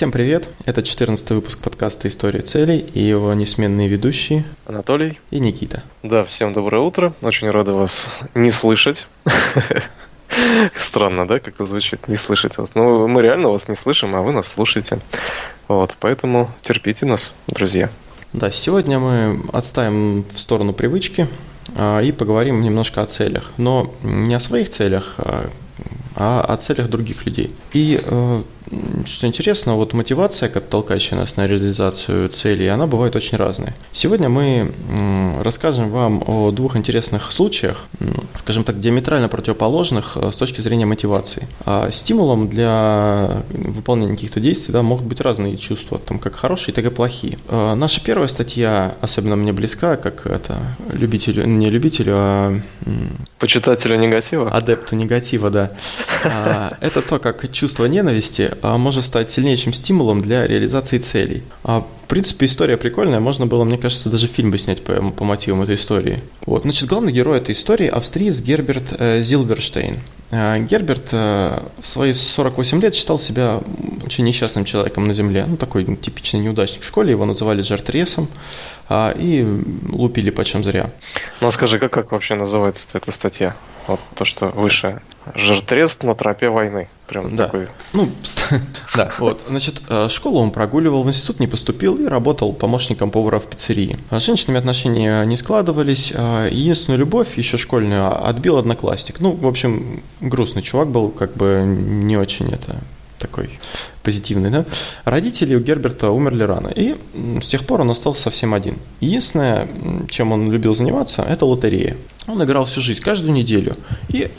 Всем привет! Это 14 выпуск подкаста «История целей» и его несменные ведущие Анатолий и Никита. Да, всем доброе утро. Очень рады вас не слышать. Странно, да, как это звучит, не слышать вас. Но мы реально вас не слышим, а вы нас слушаете. Вот, поэтому терпите нас, друзья. Да, сегодня мы отставим в сторону привычки а, и поговорим немножко о целях. Но не о своих целях, а, а о целях других людей. И э, что интересно, вот мотивация, как толкающая нас на реализацию целей, она бывает очень разная. Сегодня мы расскажем вам о двух интересных случаях, скажем так, диаметрально противоположных э, с точки зрения мотивации. А стимулом для выполнения каких-то действий да, могут быть разные чувства, там, как хорошие, так и плохие. А наша первая статья особенно мне близка, как это любителю, не любителю, а почитателю негатива. Адепту негатива, да. А, это то, как чувство ненависти а, может стать сильнейшим стимулом для реализации целей. А, в принципе, история прикольная, можно было, мне кажется, даже фильм бы снять по, по мотивам этой истории. Вот. Значит, главный герой этой истории – австриец Герберт э, Зилберштейн. Э, Герберт э, в свои 48 лет считал себя очень несчастным человеком на Земле. Ну, такой типичный неудачник в школе, его называли жартресом а, и лупили почем зря. Ну, скажи, как, как вообще называется эта статья? Вот то, что выше. Жертрест на тропе войны. Прям да. такой. Ну, да, вот. Значит, э, школу он прогуливал, в институт не поступил и работал помощником повара в пиццерии. А с женщинами отношения не складывались. А единственную любовь, еще школьную, отбил одноклассник. Ну, в общем, грустный чувак был, как бы не очень это такой позитивный, да? Родители у Герберта умерли рано, и с тех пор он остался совсем один. Единственное, чем он любил заниматься, это лотерея. Он играл всю жизнь, каждую неделю, и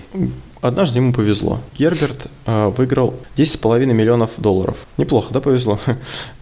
однажды ему повезло. Герберт э, выиграл 10,5 миллионов долларов. Неплохо, да, повезло?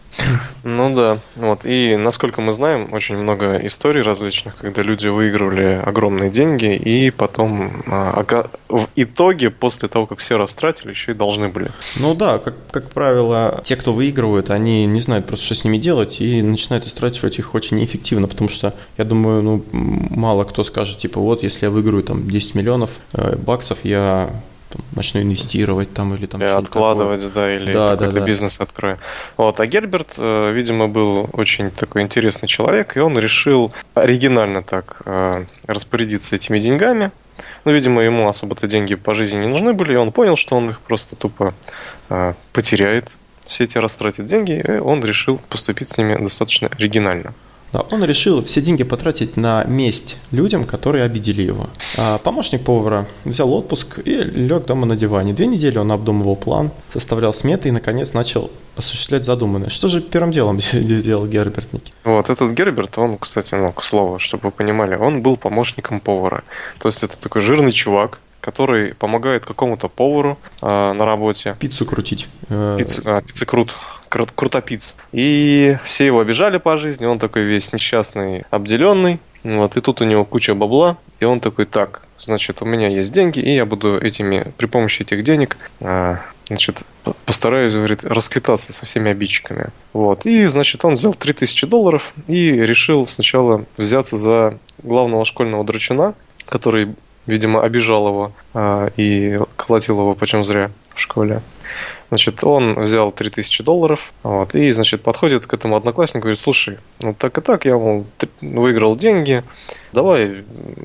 Ну да, вот. И насколько мы знаем, очень много историй различных, когда люди выигрывали огромные деньги и потом а, в итоге, после того, как все растратили, еще и должны были. Ну да, как, как правило, те, кто выигрывают, они не знают просто, что с ними делать, и начинают истрачивать их очень неэффективно, потому что, я думаю, ну, мало кто скажет, типа, вот, если я выиграю там 10 миллионов э, баксов, я там, начну инвестировать там или там или откладывать, такое. да, или да, какой-то да, да. бизнес открою. Вот, а Герберт, э, видимо, был очень такой интересный человек, и он решил оригинально так э, распорядиться этими деньгами. Ну, видимо, ему особо-то деньги по жизни не нужны были, и он понял, что он их просто тупо э, потеряет, все эти растратит деньги, и он решил поступить с ними достаточно оригинально. Да, он решил все деньги потратить на месть людям, которые обидели его. А помощник повара взял отпуск и лег дома на диване. Две недели он обдумывал план, составлял сметы и, наконец, начал осуществлять задуманное. Что же первым делом сделал Герберт Ники? Вот этот Герберт, он, кстати, ну, к слову, чтобы вы понимали, он был помощником повара. То есть это такой жирный чувак, который помогает какому-то повару э, на работе. Пиццу крутить. Пиццу, а, пиццекрут крут, крутопиц. И все его обижали по жизни, он такой весь несчастный, обделенный. Вот, и тут у него куча бабла, и он такой, так, значит, у меня есть деньги, и я буду этими, при помощи этих денег, а, значит, постараюсь, говорит, расквитаться со всеми обидчиками. Вот, и, значит, он взял 3000 долларов и решил сначала взяться за главного школьного драчуна, который, видимо, обижал его а, и колотил его почем зря в школе. Значит, он взял 3000 долларов, вот, и, значит, подходит к этому однокласснику и говорит, слушай, ну так и так, я, мол, выиграл деньги, давай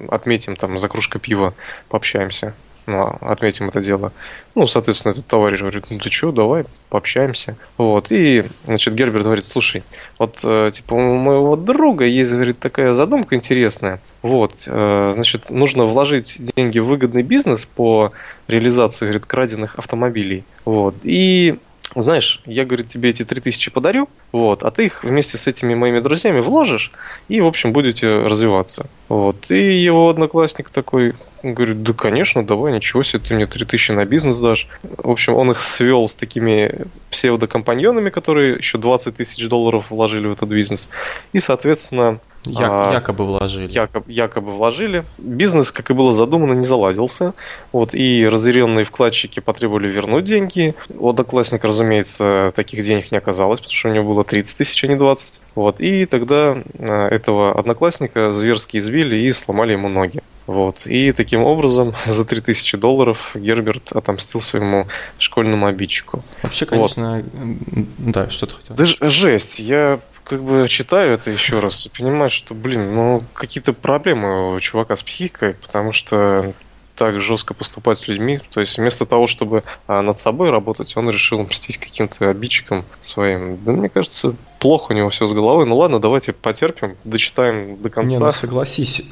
отметим там за кружкой пива, пообщаемся отметим это дело. Ну, соответственно, этот товарищ говорит, ну ты что, давай пообщаемся. Вот, и, значит, Герберт говорит, слушай, вот, э, типа, у моего друга есть, говорит, такая задумка интересная. Вот, э, значит, нужно вложить деньги в выгодный бизнес по реализации, говорит, краденных автомобилей. Вот, и знаешь, я, говорит, тебе эти 3000 подарю, вот, а ты их вместе с этими моими друзьями вложишь, и, в общем, будете развиваться. Вот. И его одноклассник такой говорит, да, конечно, давай, ничего себе, ты мне 3000 на бизнес дашь. В общем, он их свел с такими псевдокомпаньонами, которые еще 20 тысяч долларов вложили в этот бизнес. И, соответственно, Я, а, якобы вложили. Якобы, якобы вложили. Бизнес, как и было задумано, не заладился. Вот, и разъяренные вкладчики потребовали вернуть деньги. У одноклассника, разумеется, таких денег не оказалось, потому что у него было 30 тысяч, а не 20. Вот, и тогда а, этого одноклассника зверски избили и сломали ему ноги. Вот. И таким образом за 3000 долларов Герберт отомстил своему школьному обидчику. Вообще, конечно, вот. да, что ты хотел. Да жесть, я как бы читаю это еще раз и понимаю, что, блин, ну какие-то проблемы у чувака с психикой, потому что так жестко поступать с людьми. То есть вместо того, чтобы а, над собой работать, он решил мстить каким-то обидчикам своим. Да мне кажется, плохо у него все с головой. Ну ладно, давайте потерпим, дочитаем до конца. Не, ну согласись,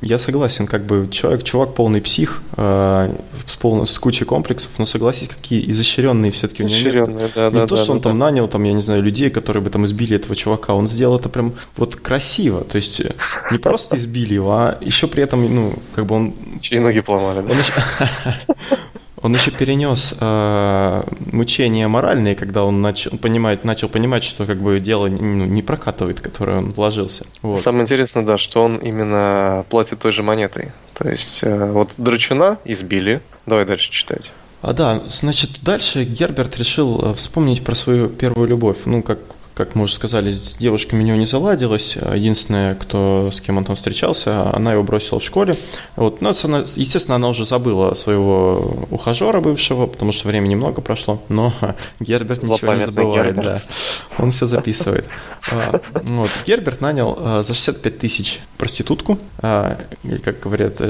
я согласен, как бы человек, чувак полный псих, э, с, полной, с кучей комплексов, но согласись, какие изощренные все-таки изощренные, да, Не да, то, да, что да, он да. там нанял, там, я не знаю, людей, которые бы там избили этого чувака, он сделал это прям вот красиво, то есть э, не просто избили его, а еще при этом, ну, как бы он... Чьи ноги поломали, да? Он еще... Он еще перенес э, мучения моральные, когда он начал, понимает, начал понимать, что как бы дело ну, не прокатывает, которое он вложился. Вот. Самое интересное, да, что он именно платит той же монетой. То есть э, вот Драчуна избили. Давай дальше читать. А да, значит, дальше Герберт решил э, вспомнить про свою первую любовь. Ну, как как мы уже сказали, с девушками у него не заладилось. Единственная, кто, с кем он там встречался, она его бросила в школе. Вот. Но, она, естественно, она уже забыла своего ухажера бывшего, потому что времени много прошло. Но Герберт ничего не забывает. Герберт. Да. Он все записывает. А, вот. Герберт нанял а, за 65 тысяч проститутку, а, или, как говорят,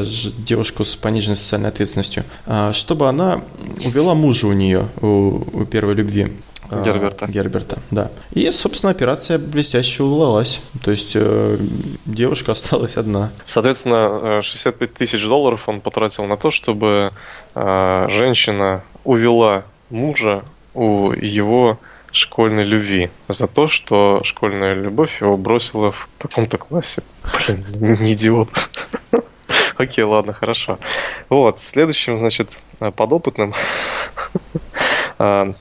девушку с пониженной социальной ответственностью, чтобы она увела мужа у нее, у первой любви. Герберта. Герберта, да. И, собственно, операция блестяще удалась. То есть э, девушка осталась одна. Соответственно, 65 э, тысяч долларов он потратил на то, чтобы э, женщина увела мужа у его школьной любви за то, что школьная любовь его бросила в каком-то классе. Блин, не идиот. Окей, ладно, хорошо. Вот, следующим, значит, подопытным а,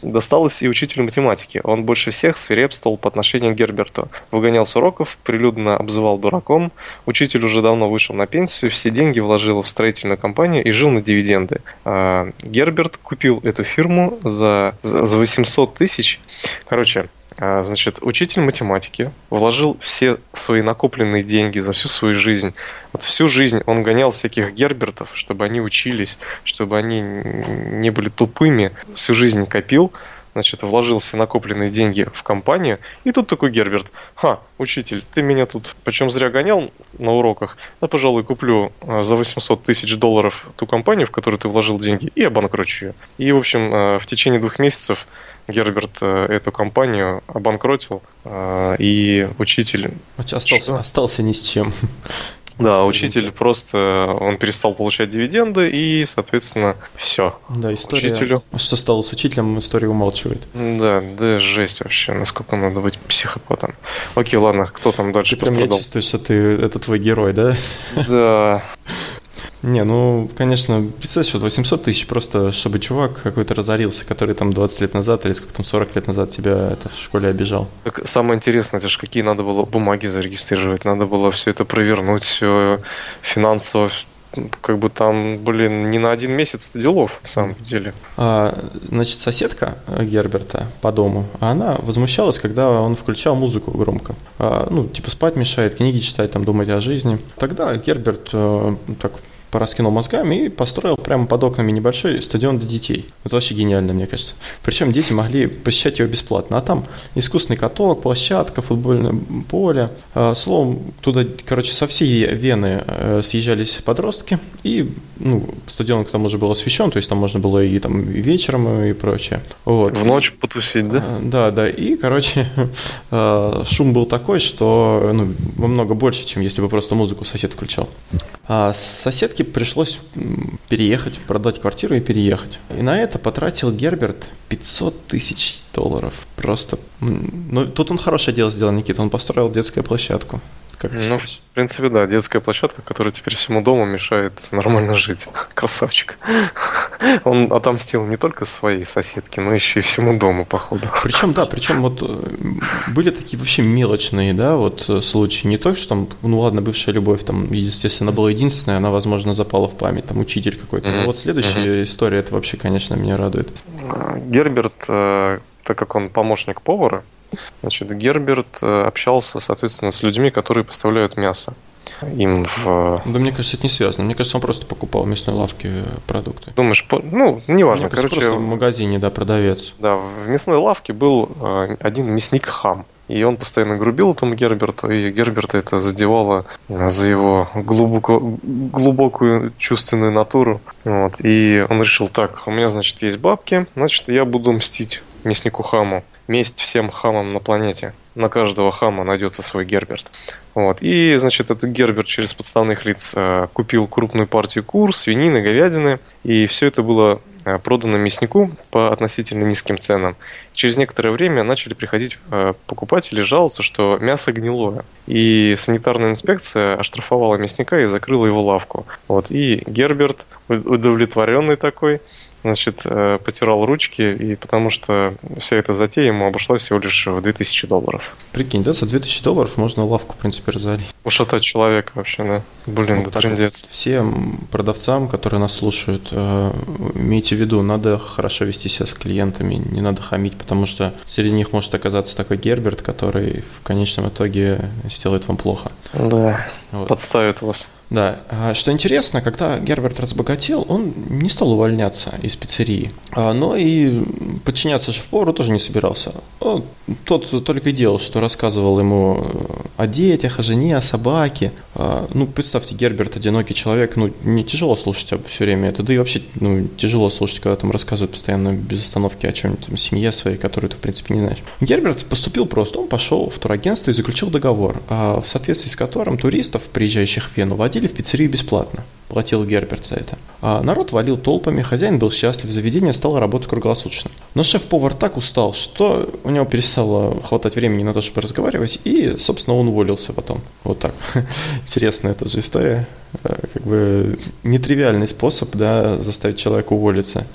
досталось и учителю математики. Он больше всех свирепствовал по отношению к Герберту. Выгонял с уроков, прилюдно обзывал дураком. Учитель уже давно вышел на пенсию, все деньги вложил в строительную компанию и жил на дивиденды. А, Герберт купил эту фирму за, за 800 тысяч. Короче, значит, учитель математики вложил все свои накопленные деньги за всю свою жизнь. Вот всю жизнь он гонял всяких гербертов, чтобы они учились, чтобы они не были тупыми. Всю жизнь копил, значит, вложил все накопленные деньги в компанию. И тут такой Герберт. Ха, учитель, ты меня тут почем зря гонял на уроках? Да, пожалуй, куплю а, за 800 тысяч долларов ту компанию, в которую ты вложил деньги, и обанкрочу ее. И, в общем, а, в течение двух месяцев Герберт э, эту компанию обанкротил, э, и учитель... Остался, остался ни с чем. Да, учитель просто, он перестал получать дивиденды и, соответственно, все. Да, история, Учителю... что стало с учителем, история умалчивает. Да, да, жесть вообще, насколько надо быть психопатом. Окей, ладно, кто там дальше ты пострадал? Прям чувствуешь, что ты, это твой герой, да? Да. Не, ну, конечно, представь, вот 800 тысяч просто, чтобы чувак какой-то разорился, который там 20 лет назад или сколько там, 40 лет назад тебя это в школе обижал. Так, самое интересное, это же какие надо было бумаги зарегистрировать, надо было все это провернуть, все финансово, как бы там, блин, не на один месяц делов, на самом деле. А, значит, соседка Герберта по дому, она возмущалась, когда он включал музыку громко. А, ну, типа спать мешает, книги читать, там, думать о жизни. Тогда Герберт э, так пораскинул мозгами и построил прямо под окнами небольшой стадион для детей. Это вообще гениально, мне кажется. Причем дети могли посещать его бесплатно. А там искусственный каток, площадка, футбольное поле. А, словом, туда, короче, со всей Вены э, съезжались подростки. И ну, стадион к тому же был освещен, то есть там можно было и там вечером и прочее. Вот. В ночь потусить, да? А, да, да. И, короче, э, шум был такой, что ну, намного больше, чем если бы просто музыку сосед включал. А соседке пришлось переехать, продать квартиру и переехать. И на это потратил Герберт 500 тысяч долларов. Просто... Ну, тут он хорошее дело сделал, Никита. Он построил детскую площадку. Как ну, в принципе, да, детская площадка, которая теперь всему дому мешает нормально жить. Красавчик. Он отомстил не только своей соседке, но еще и всему дому, походу. Причем, да, причем вот э, были такие вообще мелочные, да, вот э, случаи. Не то, что там, ну ладно, бывшая любовь, там, естественно, была единственная, она, возможно, запала в память, там, учитель какой-то. Mm-hmm. Но вот следующая mm-hmm. история, это вообще, конечно, меня радует. Герберт, э, так как он помощник повара, Значит, Герберт общался, соответственно, с людьми, которые поставляют мясо. Им в... Да мне кажется, это не связано. Мне кажется, он просто покупал в мясной лавке продукты. Думаешь, по... ну, неважно. Мне кажется, Короче, просто в магазине, да, продавец. да, в мясной лавке был э, один мясник хам. И он постоянно грубил этому Герберту, и Герберта это задевало э, за его глубоко, глубокую чувственную натуру. Вот. И он решил, так, у меня, значит, есть бабки, значит, я буду мстить мяснику хаму. Месть всем хамам на планете. На каждого хама найдется свой Герберт. Вот. И, значит, этот Герберт через подставных лиц э, купил крупную партию кур, свинины, говядины. И все это было э, продано мяснику по относительно низким ценам. Через некоторое время начали приходить э, покупатели жаловаться, что мясо гнилое. И санитарная инспекция оштрафовала мясника и закрыла его лавку. Вот. И Герберт, удовлетворенный такой, значит, э, потирал ручки, и потому что вся эта затея ему обошлась всего лишь в 2000 долларов. Прикинь, да, за 2000 долларов можно лавку, в принципе, разорить. Ушатать человека вообще, да. Блин, Вот да вот трындец. Всем продавцам, которые нас слушают, э, имейте в виду, надо хорошо вести себя с клиентами, не надо хамить, потому что среди них может оказаться такой Герберт, который в конечном итоге сделает вам плохо. Да, Вот. подставит вас. Да, а что интересно, когда Герберт разбогател, он не стал увольняться из пиццерии, А, но и подчиняться шеф-повару тоже не собирался. Он- Тот только и делал, что рассказывал ему э, о детях, о жене, о собаке. А, Ну, представьте, Герберт одинокий человек, ну, не тяжело слушать все время это, да и вообще, ну, тяжело слушать, когда там рассказывают постоянно без остановки о чем-нибудь, там, семье своей, которую ты, в принципе, не знаешь. Герберт поступил просто, он пошел в турагентство и заключил договор, а, в соответствии с которым туристов, приезжающих в Вену, водили в пиццерию бесплатно. Платил Герберт за это. А народ валил толпами, хозяин был счастлив, заведение стало работать круглосуточно. Но шеф-повар так устал, что у него перестало хватать времени на то, чтобы разговаривать, и, собственно, он уволился потом. Вот так. Интересная эта же история. Э, Как бы нетривиальный способ, да, заставить человека уволиться.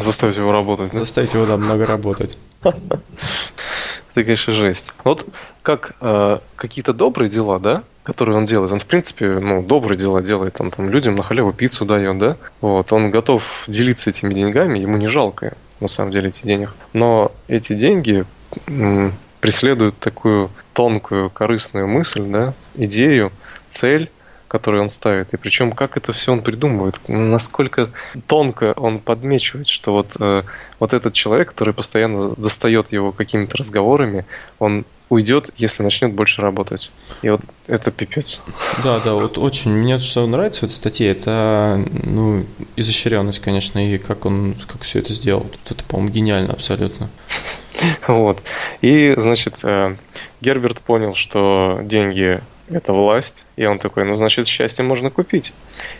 Заставить его работать, да? Заставить его, да, много работать. Это, конечно, жесть. Вот как э, какие-то добрые дела, да, которые он делает. Он, в принципе, ну, добрые дела делает. Он там людям на халяву пиццу дает, да. Вот. Он готов делиться этими деньгами, ему не жалко, на самом деле, эти денег. Но эти деньги преследуют такую тонкую, корыстную мысль, да, идею, цель, которую он ставит. И причем, как это все он придумывает, насколько тонко он подмечивает, что вот, э, вот этот человек, который постоянно достает его какими-то разговорами, он уйдет, если начнет больше работать. И вот это пипец. Да, да, вот очень. Мне что нравится в этой статье, это ну, изощренность, конечно, и как он, как все это сделал. Вот Это, по-моему, гениально абсолютно. Вот. И, значит, э, Герберт понял, что деньги это власть, и он такой, ну, значит, счастье можно купить.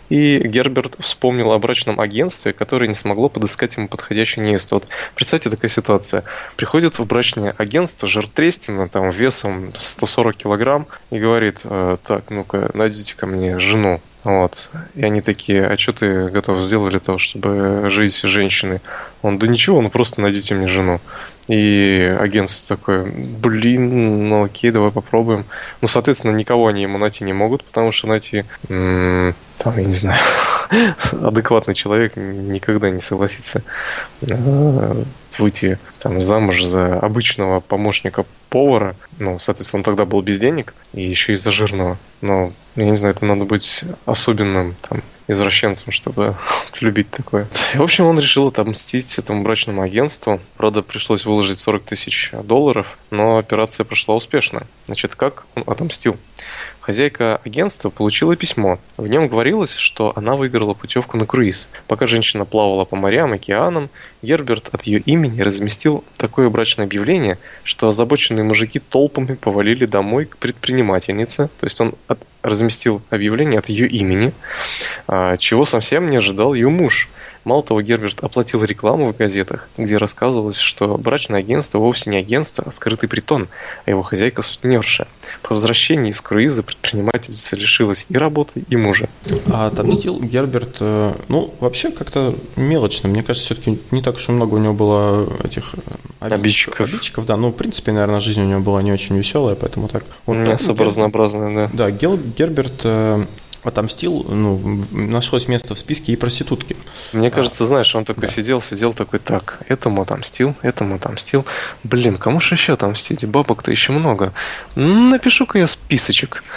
И Герберт вспомнил о брачном агентстве, которое не смогло подыскать ему подходящую невесту. Вот представьте такая ситуация. Приходит в брачное агентство жиртрестина, там, весом 140 килограмм, и говорит, «Э, так, ну-ка, найдите ко мне жену. Вот. И они такие, а что ты готов сделать для того, чтобы жить с женщиной? Он, да ничего, ну просто найдите мне жену. И агентство такое, блин, ну окей, давай попробуем. Ну, соответственно, никого они ему найти не могут, потому что найти, м, там, я не знаю, адекватный человек никогда не согласится выйти там замуж за обычного помощника повара. Ну, соответственно, он тогда был без денег и еще из-за жирного. Но, я не знаю, это надо быть особенным там извращенцем, чтобы любить такое. В общем, он решил отомстить этому брачному агентству. Правда, пришлось выложить 40 тысяч долларов, но операция прошла успешно. Значит, как он отомстил? Хозяйка агентства получила письмо. В нем говорилось, что она выиграла путевку на круиз. Пока женщина плавала по морям, океанам, Герберт от ее имени разместил такое брачное объявление, что озабоченные мужики толпами повалили домой к предпринимательнице. То есть он разместил объявление от ее имени, а, чего совсем не ожидал ее муж. Мало того, Герберт оплатил рекламу в газетах, где рассказывалось, что брачное агентство вовсе не агентство, а скрытый притон, а его хозяйка сутенерша. По возвращении из круиза предпринимательница лишилась и работы, и мужа. А отомстил Герберт, э, ну, вообще как-то мелочно. Мне кажется, все-таки не так уж и много у него было этих э, Обидчиков. обидчиков, да. Ну, в принципе, наверное, жизнь у него была не очень веселая, поэтому так. Вот не особо Гер- разнообразная, да. Да, Гел- Герберт э, отомстил, ну, нашлось место в списке и проститутки. Мне кажется, знаешь, он такой Да. сидел, сидел такой, так, этому отомстил, этому отомстил. Блин, кому же еще отомстить? Бабок-то еще много. Напишу-ка я списочек.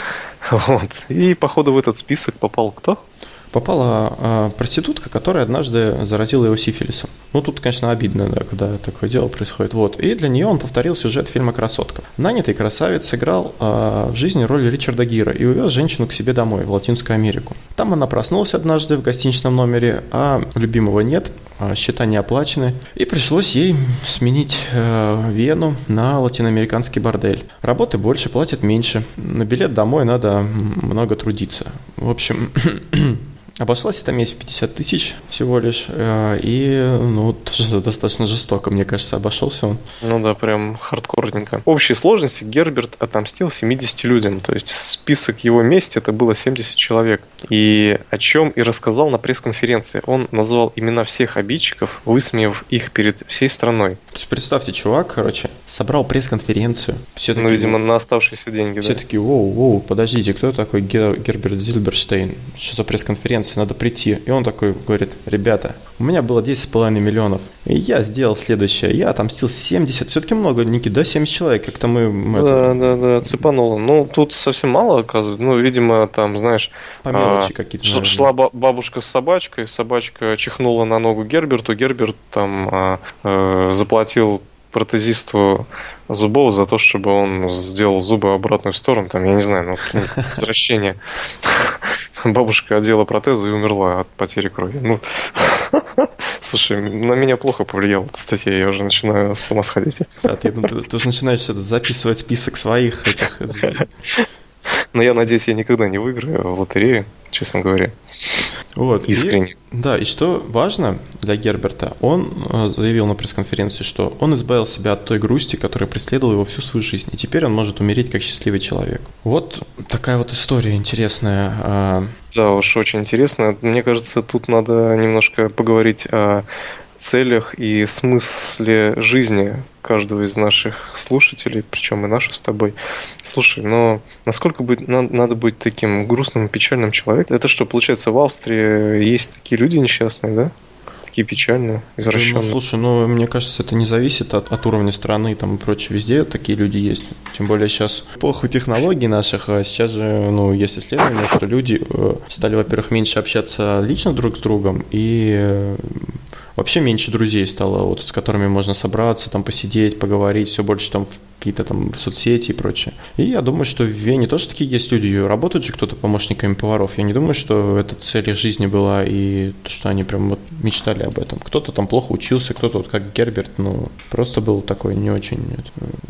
Вот. И, походу, в этот список попал кто? Попала э, проститутка, которая однажды заразила его сифилисом. Ну, тут, конечно, обидно, да, когда такое дело происходит. Вот. И для нее он повторил сюжет фильма «Красотка». Нанятый красавец сыграл э, в жизни роль Ричарда Гира и увез женщину к себе домой, в Латинскую Америку. Там она проснулась однажды в гостиничном номере, а любимого нет, а счета не оплачены, и пришлось ей сменить э, Вену на латиноамериканский бордель. Работы больше, платят меньше. На билет домой надо много трудиться. В общем, Обошлась эта месть в 50 тысяч всего лишь, э, и ну, тоже достаточно жестоко, мне кажется, обошелся он. Ну да, прям хардкорненько. В общей сложности Герберт отомстил 70 людям, то есть список его мести это было 70 человек. И о чем и рассказал на пресс-конференции. Он назвал имена всех обидчиков, высмеяв их перед всей страной. То есть представьте, чувак, короче, собрал пресс-конференцию. Все ну, видимо, на оставшиеся деньги. Все да. такие, воу, воу, подождите, кто такой Герберт Зильберштейн? Что за пресс-конференция? Конференции, надо прийти. И он такой говорит, ребята, у меня было 10,5 миллионов, и я сделал следующее. Я отомстил 70, все-таки много, Никита, да, 70 человек, как-то мы... мы да, это... да, да, цепануло. Ну, тут совсем мало, оказывается. Ну, видимо, там, знаешь... По мелочи а, какие-то, наверное. Шла бабушка с собачкой, собачка чихнула на ногу Герберту, Герберт там а, а, заплатил протезисту зубов за то, чтобы он сделал зубы обратную сторону, там, я не знаю, ну, какие-то возвращения. Бабушка одела протезы и умерла от потери крови. Ну, слушай, на меня плохо повлияла эта статья, я уже начинаю с ума сходить. Да, ты, ты, ты уже начинаешь записывать список своих этих... Но я надеюсь, я никогда не выиграю в лотерею, честно говоря. Вот. Искренне. И, да, и что важно для Герберта, он э, заявил на пресс-конференции, что он избавил себя от той грусти, которая преследовала его всю свою жизнь, и теперь он может умереть как счастливый человек. Вот такая вот история интересная. А. Да, уж очень интересно. Мне кажется, тут надо немножко поговорить о целях и смысле жизни каждого из наших слушателей, причем и нашу с тобой. Слушай, но насколько быть, надо, надо быть таким грустным и печальным человеком? Это что, получается, в Австрии есть такие люди несчастные, да? Такие печальные, извращенные. Ну, слушай, ну, мне кажется, это не зависит от, от уровня страны там, и прочее. Везде такие люди есть. Тем более сейчас эпоху технологий наших, а сейчас же, ну, есть исследования, что люди э, стали, во-первых, меньше общаться лично друг с другом, и э, вообще меньше друзей стало, вот, с которыми можно собраться, там посидеть, поговорить, все больше там какие-то там в соцсети и прочее. И я думаю, что в Вене тоже такие есть люди, работают же кто-то помощниками поваров. Я не думаю, что это цель их жизни была и то, что они прям вот мечтали об этом. Кто-то там плохо учился, кто-то вот как Герберт, ну, просто был такой не очень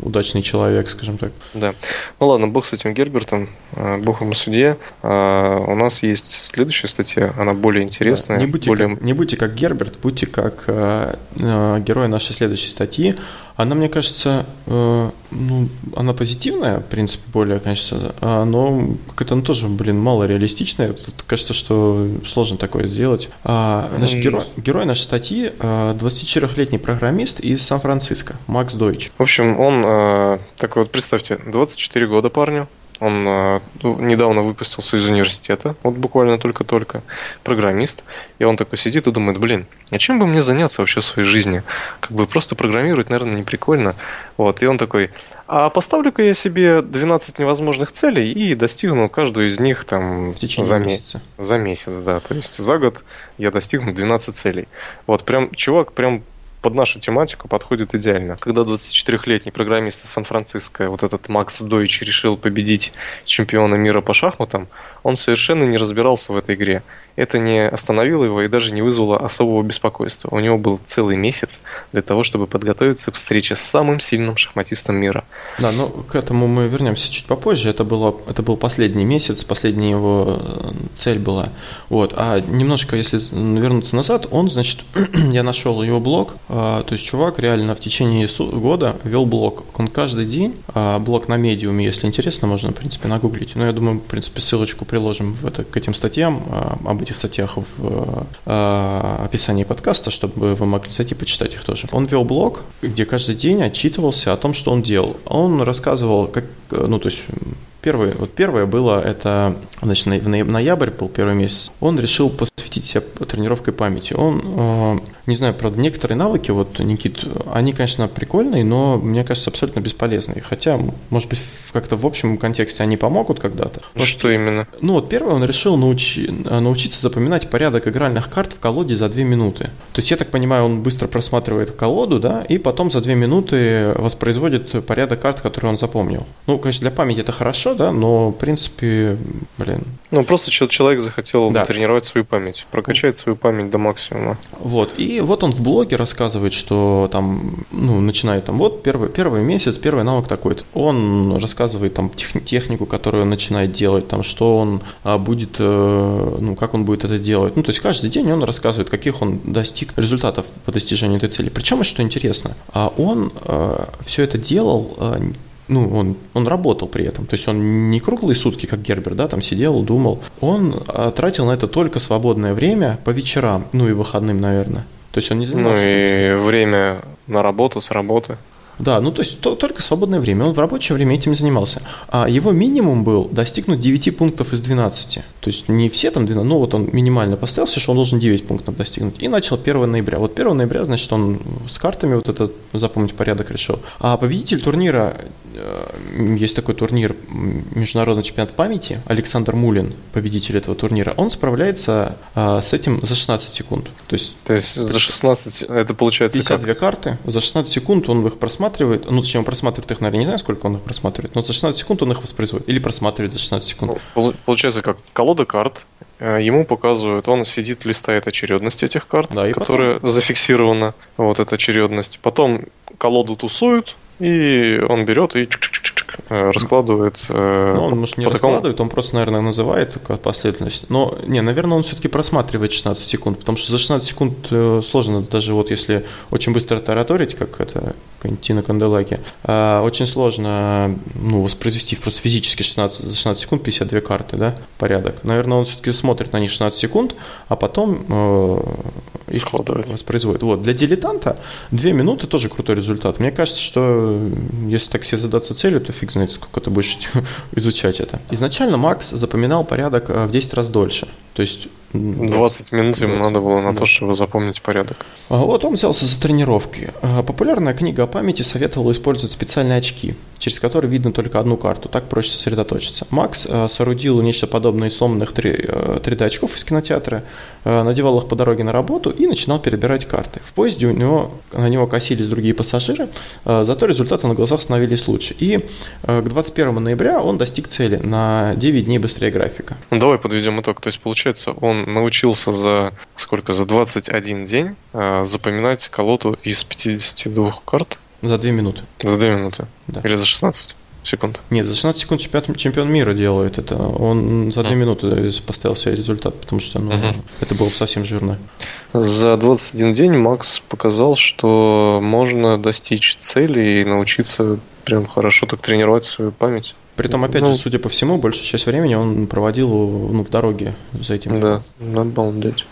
удачный человек, скажем так. Да. Ну ладно, бог с этим Гербертом, а, бог ему судье. А, у нас есть следующая статья, она более интересная. Да, не, будьте более... Как, не будьте как Герберт, будьте как э, герой нашей следующей статьи. Она, мне кажется, э, ну, она позитивная, в принципе, более, конечно, но как-то она тоже, блин, мало реалистичная. Тут кажется, что сложно такое сделать. А, значит, герой, герой нашей статьи 24-летний а, программист из Сан-Франциско, Макс Дойч. В общем, он э, такой вот, представьте, 24 года парню, он э, недавно выпустился из университета, вот буквально только-только, программист. И он такой сидит и думает, блин, а чем бы мне заняться вообще в своей жизни? Как бы просто программировать, наверное, не прикольно. Вот, и он такой, а поставлю-ка я себе 12 невозможных целей и достигну каждую из них там в течение за месяца. За месяц, да. То есть за год я достигну 12 целей. Вот прям чувак прям под нашу тематику подходит идеально. Когда 24-летний программист из Сан-Франциско, вот этот Макс Дойч, решил победить чемпиона мира по шахматам, он совершенно не разбирался в этой игре. Это не остановило его и даже не вызвало особого беспокойства. У него был целый месяц для того, чтобы подготовиться к встрече с самым сильным шахматистом мира. Да, но к этому мы вернемся чуть попозже. Это, было, это был последний месяц, последняя его э, цель была. Вот. А немножко, если вернуться назад, он, значит, я нашел его блог. А, то есть чувак реально в течение года вел блог. Он каждый день, а, блог на медиуме, если интересно, можно, в принципе, нагуглить. Но я думаю, в принципе, ссылочку приложим в это, к этим статьям, а, об этих статьях в описании подкаста, чтобы вы могли зайти почитать их тоже. Он вел блог, где каждый день отчитывался о том, что он делал. Он рассказывал, как, ну, то есть Первый, вот первое было, это значит, в ноябрь был первый месяц. Он решил посвятить себя тренировкой памяти. Он, э, не знаю, правда, некоторые навыки, вот, Никит, они, конечно, прикольные, но, мне кажется, абсолютно бесполезные. Хотя, может быть, как-то в общем контексте они помогут когда-то. Вот, что именно? Ну, вот первое, он решил научи, научиться запоминать порядок игральных карт в колоде за две минуты. То есть, я так понимаю, он быстро просматривает колоду, да, и потом за две минуты воспроизводит порядок карт, которые он запомнил. Ну, конечно, для памяти это хорошо, да, но, в принципе, блин. Ну, просто человек захотел да. тренировать свою память, прокачать свою память до максимума. Вот, и вот он в блоге рассказывает, что там, ну, начинает там, вот первый, первый месяц, первый навык такой-то. Он рассказывает там тех, технику, которую он начинает делать, там, что он а, будет, э, ну, как он будет это делать. Ну, то есть каждый день он рассказывает, каких он достиг результатов по достижению этой цели. Причем, что интересно, а он э, все это делал э, ну, он, он работал при этом. То есть он не круглые сутки, как Гербер, да, там сидел, думал. Он а, тратил на это только свободное время по вечерам, ну и выходным, наверное. То есть он не занимался. Ну и время на работу, с работы. Да, ну то есть то, только свободное время. Он в рабочее время этим занимался. А его минимум был достигнуть 9 пунктов из 12. То есть не все там 12, но вот он минимально поставился, что он должен 9 пунктов достигнуть. И начал 1 ноября. Вот 1 ноября, значит, он с картами вот этот запомнить порядок решил. А победитель турнира, есть такой турнир Международный чемпионат памяти, Александр Мулин, победитель этого турнира, он справляется а, с этим за 16 секунд. То есть, То есть за 16, это получается 52 как? карты, за 16 секунд он их просматривает ну, зачем он просматривает их, наверное, не знаю, сколько он их просматривает, но за 16 секунд он их воспроизводит. Или просматривает за 16 секунд. Ну, получается, как колода карт, э, ему показывают, он сидит, листает очередность этих карт, да, которая потом... зафиксирована, вот эта очередность. Потом колоду тусуют, и он берет и Э, раскладывает. Э, ну, он, может, не раскладывает, такому... он просто, наверное, называет последовательность. Но, не, наверное, он все-таки просматривает 16 секунд, потому что за 16 секунд э, сложно, даже вот если очень быстро тараторить, как это Тина Канделаки, очень сложно ну, воспроизвести просто физически 16, за 16 секунд 52 карты, да, порядок. Наверное, он все-таки смотрит на них 16 секунд, а потом э, их Складывает. воспроизводит. Вот. Для дилетанта 2 минуты тоже крутой результат. Мне кажется, что если так себе задаться целью, то фиг знает знает, сколько ты будешь изучать это. Изначально Макс запоминал порядок э, в 10 раз дольше. То есть 20 минут ему надо было на да. то, чтобы запомнить порядок. А вот он взялся за тренировки. А, популярная книга о памяти советовала использовать специальные очки, через которые видно только одну карту, так проще сосредоточиться. Макс а, соорудил нечто подобное из сломанных 3D очков из кинотеатра, надевал их по дороге на работу и начинал перебирать карты. В поезде у него, на него косились другие пассажиры, зато результаты на глазах становились лучше. И к 21 ноября он достиг цели на 9 дней быстрее графика. Ну, давай подведем итог. То есть, получается, он научился за сколько? За 21 день э, запоминать колоду из 52 карт. За 2 минуты. За 2 минуты. Да. Или за 16 секунд. Нет, за 16 секунд чемпион, чемпион мира делает это. Он за 2 mm. минуты поставил себе результат, потому что ну, это было совсем жирно. За 21 день Макс показал, что можно достичь цели и научиться прям хорошо так тренировать свою память. Притом, опять ну, же, судя по всему, большую часть времени он проводил ну, в дороге за этим. Да, обалдеть.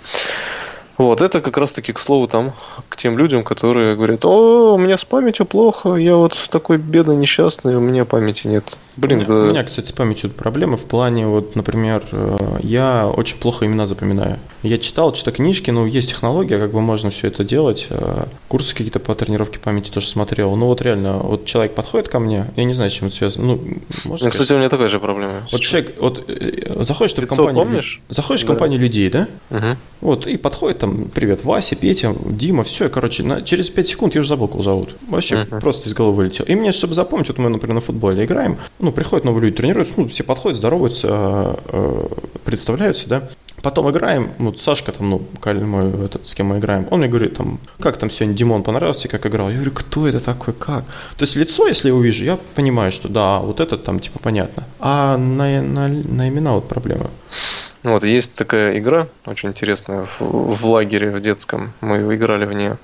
Вот, это как раз-таки, к слову, там, к тем людям, которые говорят, о, у меня с памятью плохо, я вот такой бедный, несчастный, у меня памяти нет. Блин, у меня, да. у меня, кстати, с памятью проблемы в плане, вот, например, э, я очень плохо имена запоминаю. Я читал что-то книжки, ну, есть технология, как бы можно все это делать. Э, курсы какие-то по тренировке памяти тоже смотрел. Ну, вот реально, вот человек подходит ко мне, я не знаю, с чем это связано. Ну, может, ну, кстати, у меня такая же проблема. Вот человек, вот э, заходишь ты в компанию, помнишь? заходишь в компанию людей, да? Угу. Вот, и подходит там, привет, Вася, Петя, Дима, все, короче, на, через 5 секунд я уже забыл, кого зовут. Вообще uh-huh. просто из головы вылетел. И мне, чтобы запомнить, вот мы, например, на футболе играем, ну, приходят новые люди, тренируются, ну, все подходят, здороваются, э, э, представляются, да. Потом играем, ну, Сашка там, ну, мой, этот, с кем мы играем, он мне говорит, там, как там сегодня Димон понравился, как играл? Я говорю, кто это такой, как? То есть лицо, если я увижу, я понимаю, что да, вот этот там, типа, понятно. А на, на, на имена вот проблема. Вот, есть такая игра, очень интересная, в, в лагере в детском, мы играли в нее,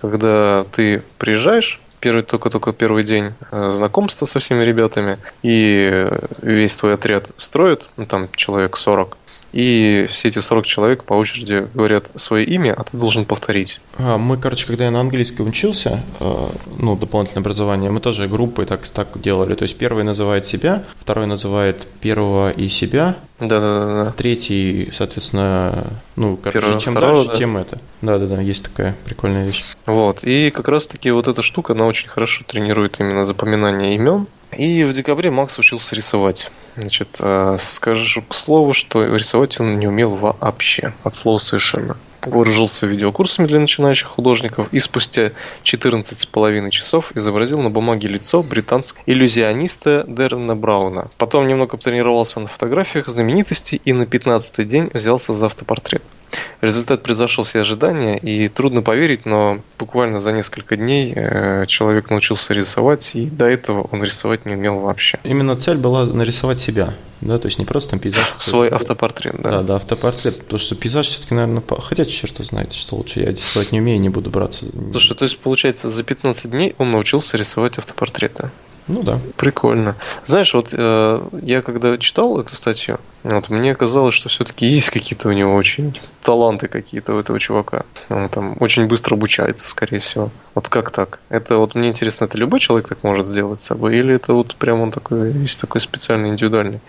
когда ты приезжаешь, первый только-только первый день э, знакомства со всеми ребятами, и весь твой отряд строит, ну, там человек 40, и все эти 40 человек по очереди говорят свое имя, а ты должен повторить. А, мы, короче, когда я на английском учился, э, ну, дополнительное образование, мы тоже группы так, так делали. То есть первый называет себя, второй называет первого и себя, да, да, да, да. Третий, соответственно, ну, короче, Первого, чем второго, дальше, да. тем это. Да, да, да, есть такая прикольная вещь. Вот. И как раз таки вот эта штука, она очень хорошо тренирует именно запоминание имен. И в декабре Макс учился рисовать. Значит, э, скажу к слову, что рисовать он не умел вообще. От слова совершенно. Вооружился видеокурсами для начинающих художников и спустя 14 с половиной часов изобразил на бумаге лицо британского иллюзиониста Дерна Брауна. Потом немного потренировался на фотографиях знаменитостей и на 15 день взялся за автопортрет. Результат превзошел все ожидания, и трудно поверить, но буквально за несколько дней э, человек научился рисовать, и до этого он рисовать не умел вообще. Именно цель была нарисовать себя, да, то есть не просто там пейзаж. Свой автопортрет, да. Да, да, автопортрет, потому что пейзаж все-таки, наверное, по- хотя черт знает, что лучше, я рисовать не умею, не буду браться. Слушай, то есть получается за 15 дней он научился рисовать автопортреты. Ну да. Прикольно. Знаешь, вот э, я когда читал эту статью, вот мне казалось, что все-таки есть какие-то у него очень таланты какие-то у этого чувака. Он там очень быстро обучается, скорее всего. Вот как так? Это вот мне интересно, это любой человек так может сделать с собой, или это вот прям он такой, есть такой специальный индивидуальный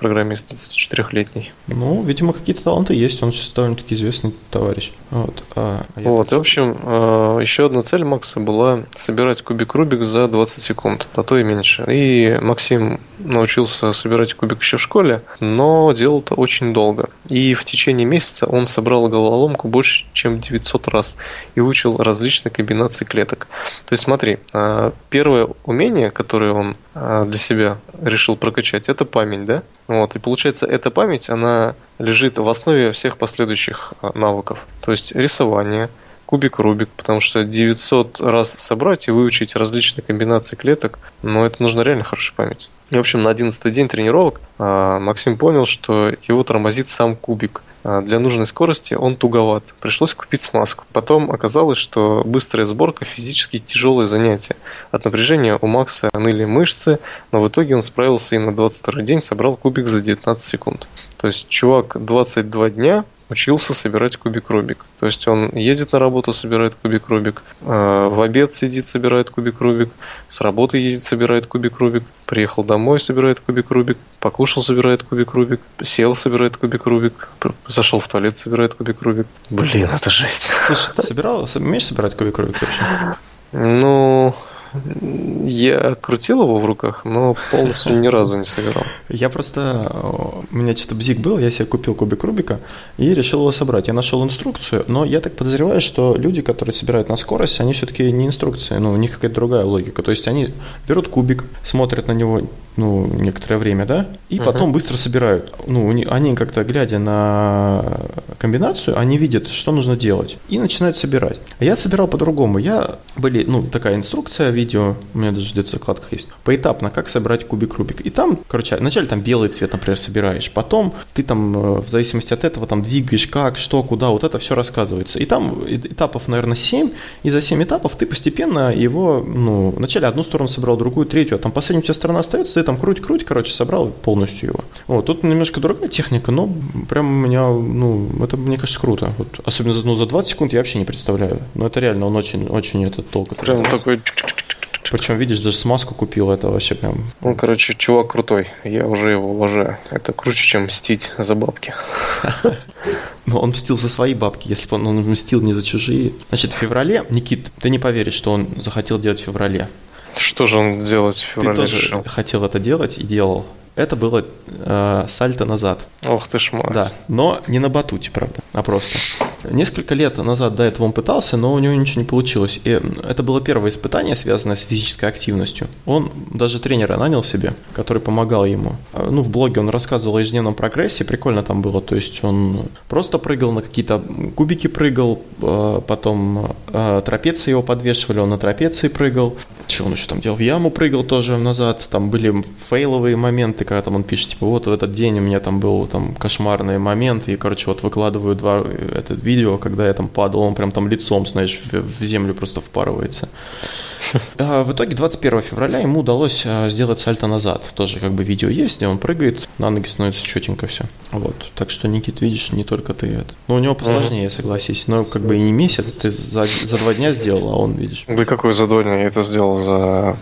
программист 24-летний? Ну, видимо, какие-то таланты есть, он сейчас довольно-таки известный товарищ. Вот, а, а Вот, и, так- в общем, э, еще одна цель Макса была собирать кубик Рубик за 20 секунд, а то и меньше. И Максим научился собирать кубик еще в школе, но делал это очень долго. И в течение месяца он собрал головоломку больше, чем 900 раз и выучил различные комбинации клеток. То есть смотри, э, первое умение, которое он для себя решил прокачать, это память, да? Вот, и получается, эта память, она лежит в основе всех последующих а, навыков. То есть рисование, кубик Рубик, потому что 900 раз собрать и выучить различные комбинации клеток, но это нужно реально хорошая память. И, в общем, на 11 день тренировок а, Максим понял, что его тормозит сам кубик. А, Для нужной скорости он туговат. Пришлось купить смазку. Потом оказалось, что быстрая сборка физически тяжелое занятие. От напряжения у Макса ныли мышцы, но в итоге он справился и на 22 день собрал кубик за 19 секунд. То есть чувак 22 дня учился собирать кубик Рубик. То есть он едет на работу, собирает кубик Рубик, э, в обед сидит, собирает кубик Рубик, с работы едет, собирает кубик Рубик, приехал домой, собирает кубик Рубик, покушал, собирает кубик Рубик, сел, собирает кубик Рубик, зашел в туалет, собирает кубик Рубик. Блин, это жесть. Слушай, ты собирал, умеешь собирать кубик Рубик вообще? Ну, я крутил его в руках, но полностью ни разу не собирал. Я просто... э, У меня что-то бзик был, я себе купил кубик Рубика и решил его собрать. Я нашел инструкцию, но я так подозреваю, что люди, которые собирают на скорость, они все-таки не инструкции, ну, у них какая-то другая логика. То есть они берут кубик, смотрят на него, ну, некоторое время, да, и Мгм. потом быстро собирают. Ну, они как-то, глядя на комбинацию, они видят, что нужно делать, и начинают собирать. А я собирал по-другому. Я были, ну, такая инструкция, видео, у меня даже где-то в закладках есть, поэтапно, как собрать кубик Рубик. И там, короче, вначале там белый цвет, например, собираешь, потом ты там, э, в зависимости от этого, там двигаешь как, что, куда, вот это все рассказывается. И там этапов, наверное, 7, и за 7 этапов ты постепенно его, ну, вначале одну сторону собрал, другую, третью, а там последняя у тебя сторона остается, ты там круть-круть, короче, собрал полностью его. Вот, тут немножко другая техника, но прям у меня, ну, это, мне кажется, круто. Вот, особенно за, ну, за 20 секунд я вообще не представляю. Но это реально, он очень, очень этот толк. Прям такой... Причем, видишь, даже смазку купил, это вообще прям... Ну, короче, чувак крутой. Я уже его уважаю. Это круче, чем мстить за бабки. Но он мстил за свои бабки, если бы он, он мстил не за чужие. Значит, в феврале, Никит, ты не поверишь, что он захотел делать в феврале. Что же он делать в Ты феврале тоже решил? хотел это делать и делал. Это было э, сальто назад. Ох ты ж мать. Да, но не на батуте, правда, а просто. Несколько лет назад до этого он пытался, но у него ничего не получилось. И это было первое испытание, связанное с физической активностью. Он даже тренера нанял себе, который помогал ему. А, Ну, в блоге он рассказывал о ежедневном прогрессе, прикольно там было. То есть он просто прыгал на какие-то кубики прыгал, э, потом э, трапеции его подвешивали, он на трапеции прыгал. Что он еще там делал? В яму прыгал тоже назад. Там были фейловые моменты, когда там он пишет, типа, вот в этот день у меня там был там кошмарный момент, и, короче, вот выкладываю два, это видео, когда я там падал, он прям там лицом, знаешь, в, в землю просто впарывается. А, в итоге 21 февраля ему удалось а, сделать сальто назад. Тоже как бы видео есть, где он прыгает, на ноги становится четенько все. Вот. Так что, Никит, видишь, не только ты это. Но у него посложнее, uh согласись. Но как бы и не месяц, ты за, за два дня сделал, а он, видишь. Да какой за два дня? Я это сделал за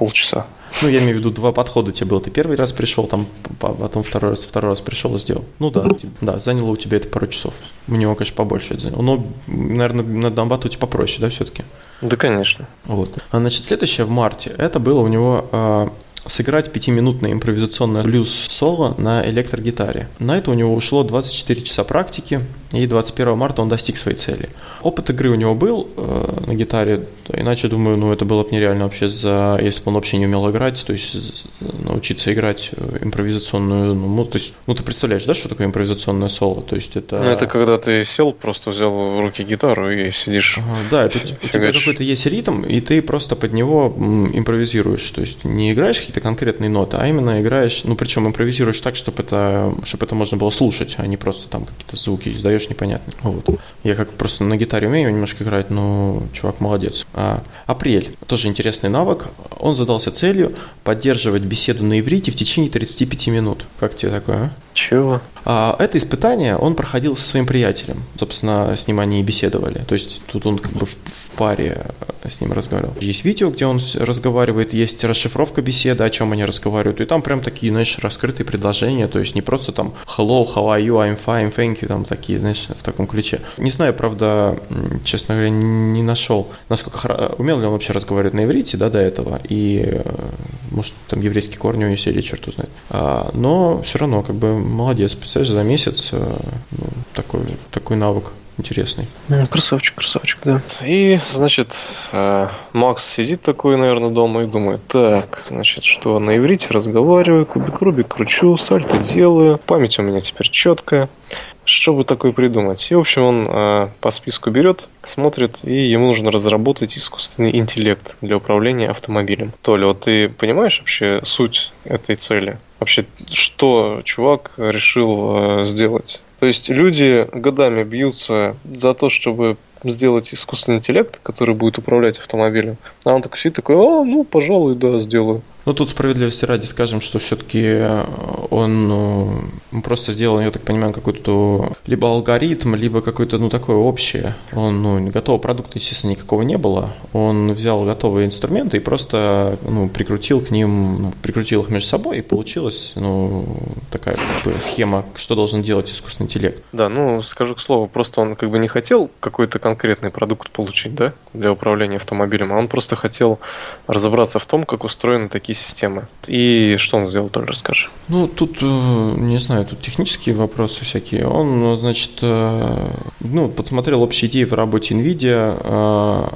полчаса. Ну, я имею в виду, два подхода тебе было. Ты первый раз пришел, там, потом второй раз, второй раз пришел и сделал. Ну да, да, заняло у тебя это пару часов. У него, конечно, побольше это заняло. Но, наверное, на Донбату тебе попроще, да, все-таки? Да, конечно. Вот. А, значит, следующее в марте, это было у него а, сыграть пятиминутное импровизационное блюз-соло на электрогитаре. На это у него ушло 24 часа практики, и 21 марта он достиг своей цели. Опыт игры у него был э, на гитаре, иначе, думаю, ну это было бы нереально вообще, за, если бы он вообще не умел играть, то есть научиться играть э, импровизационную, ну, ну, то есть, ну ты представляешь, да, что такое импровизационное соло? То есть это... Ну это когда ты сел, просто взял в руки гитару и сидишь. Ага, да, это, у тебя какой-то есть ритм, и ты просто под него импровизируешь, то есть не играешь какие-то конкретные ноты, а именно играешь, ну причем импровизируешь так, чтобы это, чтобы это можно было слушать, а не просто там какие-то звуки издаешь даешь непонятно. Вот. Я как просто на гитаре умею немножко играть, но чувак молодец. А, апрель. Тоже интересный навык. Он задался целью поддерживать беседу на иврите в течение 35 минут. Как тебе такое, а? Чего? А, это испытание он проходил со своим приятелем. Собственно, с ним они и беседовали. То есть тут он как бы в, в паре э, с ним разговаривал. Есть видео, где он разговаривает, есть расшифровка беседы, о чем они разговаривают. И там прям такие, знаешь, раскрытые предложения. То есть не просто там hello, how are you, I'm fine, thank you, там такие, знаешь, в таком ключе. Не знаю, правда, честно говоря, не нашел, насколько умел ли он вообще разговаривать на иврите, да, до этого. И э, может там еврейские корни у него есть или черт узнает. А, но все равно как бы молодец, представляешь, за месяц э, ну, такой, такой навык интересный. Красавчик, красавчик, да. И, значит, э, Макс сидит такой, наверное, дома и думает, так, значит, что на иврите разговариваю, кубик-рубик кручу, сальто делаю, память у меня теперь четкая. Что бы такое придумать? И, в общем, он э, по списку берет, смотрит, и ему нужно разработать искусственный интеллект для управления автомобилем. Толя, вот ты понимаешь вообще суть этой цели? Вообще, что чувак решил э, сделать? То есть люди годами бьются за то, чтобы сделать искусственный интеллект, который будет управлять автомобилем. А он такой сидит такой, а, ну, пожалуй, да, сделаю. Ну, тут справедливости ради скажем, что все-таки э, он ну, просто сделал, я так понимаю, какой-то либо алгоритм, либо какое-то, ну, такое общее. Он, ну, готового продукта, естественно, никакого не было. Он взял готовые инструменты и просто, ну, прикрутил к ним, ну, прикрутил их между собой, и получилась, ну, такая как бы, схема, что должен делать искусственный интеллект. Да, ну, скажу к слову, просто он как бы не хотел какой-то конкретный продукт получить, да, для управления автомобилем, а он просто хотел разобраться в том, как устроены такие системы. И что он сделал, тоже расскажи. Ну, тут, э, не знаю, тут технические вопросы всякие. Он, значит, э, ну, подсмотрел общие идеи в работе NVIDIA. Э,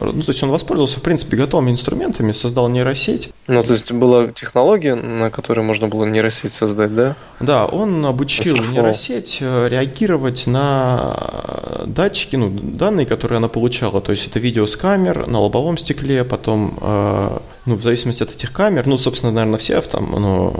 ну, то есть он воспользовался, в принципе, готовыми инструментами, создал нейросеть. Ну, то есть была технология, на которой можно было нейросеть создать, да? Да, он обучил нейросеть реагировать на датчики, ну, данные, которые она получала. То есть это видео с камер на лобовом стекле, потом ну, в зависимости от этих камер, ну, собственно, наверное, все автом, ну,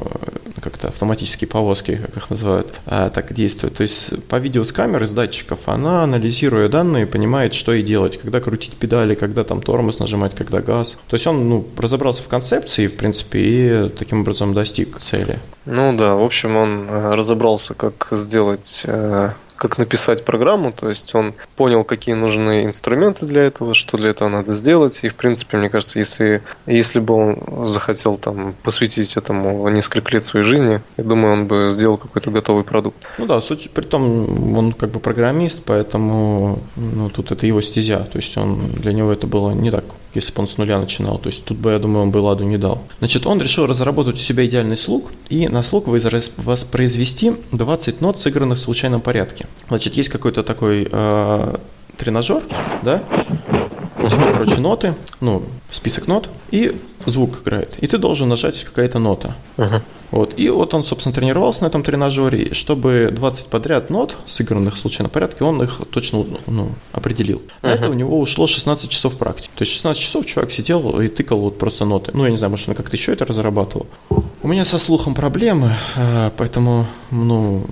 как-то автоматические повозки, как их называют, а, так действуют. То есть по видео с камер из датчиков она, анализируя данные, понимает, что и делать, когда крутить педали, когда там тормоз нажимать, когда газ. То есть он ну, разобрался в концепции, в принципе, и таким образом достиг цели. Ну да, в общем, он э, разобрался, как сделать э, как написать программу, то есть он понял, какие нужны инструменты для этого, что для этого надо сделать, и в принципе, мне кажется, если, если бы он захотел там посвятить этому несколько лет своей жизни, я думаю, он бы сделал какой-то готовый продукт. Ну да, суть, при том он как бы программист, поэтому ну, тут это его стезя, то есть он для него это было не так если бы он с нуля начинал. То есть тут бы, я думаю, он бы ладу не дал. Значит, он решил разработать у себя идеальный слуг и на слуг воспроизвести 20 нот, сыгранных в случайном порядке. Значит, есть какой-то такой э, тренажер, да, у тебя, короче, ноты, ну, список нот, и звук играет. И ты должен нажать какая-то нота. Uh-huh. Вот. И вот он, собственно, тренировался на этом тренажере, чтобы 20 подряд нот, сыгранных в случайном порядке, он их точно ну, определил. На uh-huh. это у него ушло 16 часов практики. То есть 16 часов чувак сидел и тыкал вот просто ноты. Ну, я не знаю, может, он как-то еще это разрабатывал. У меня со слухом проблемы, э, поэтому, ну,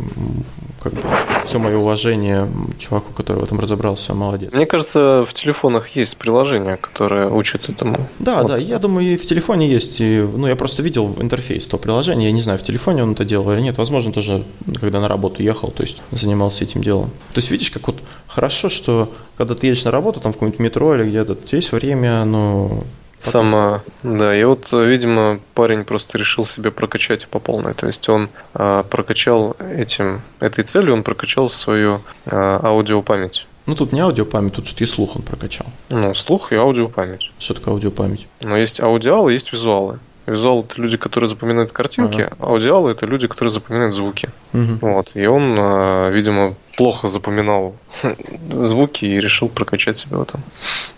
как бы все мое уважение чуваку, который в этом разобрался, молодец. Мне кажется, в телефонах есть приложение, которое учит этому. Да, вот. да, я думаю, и в телефоне есть. И, ну, я просто видел интерфейс того приложения. Я не знаю, в телефоне он это делал или нет. Возможно, тоже, когда на работу ехал, то есть занимался этим делом. То есть, видишь, как вот хорошо, что когда ты едешь на работу, там в каком-нибудь метро или где-то, есть время, ну, Сама, да, и вот, видимо, парень просто решил себе прокачать по полной. То есть он а, прокачал этим, этой целью, он прокачал свою а, аудиопамять. Ну тут не аудиопамять, тут и слух он прокачал. Ну, слух и аудиопамять. Что такое аудиопамять? Но есть аудиалы, есть визуалы. Визуал это люди, которые запоминают картинки, ага. а аудиалы это люди, которые запоминают звуки. Угу. Вот. И он, а, видимо, плохо запоминал звуки и решил прокачать себя в этом.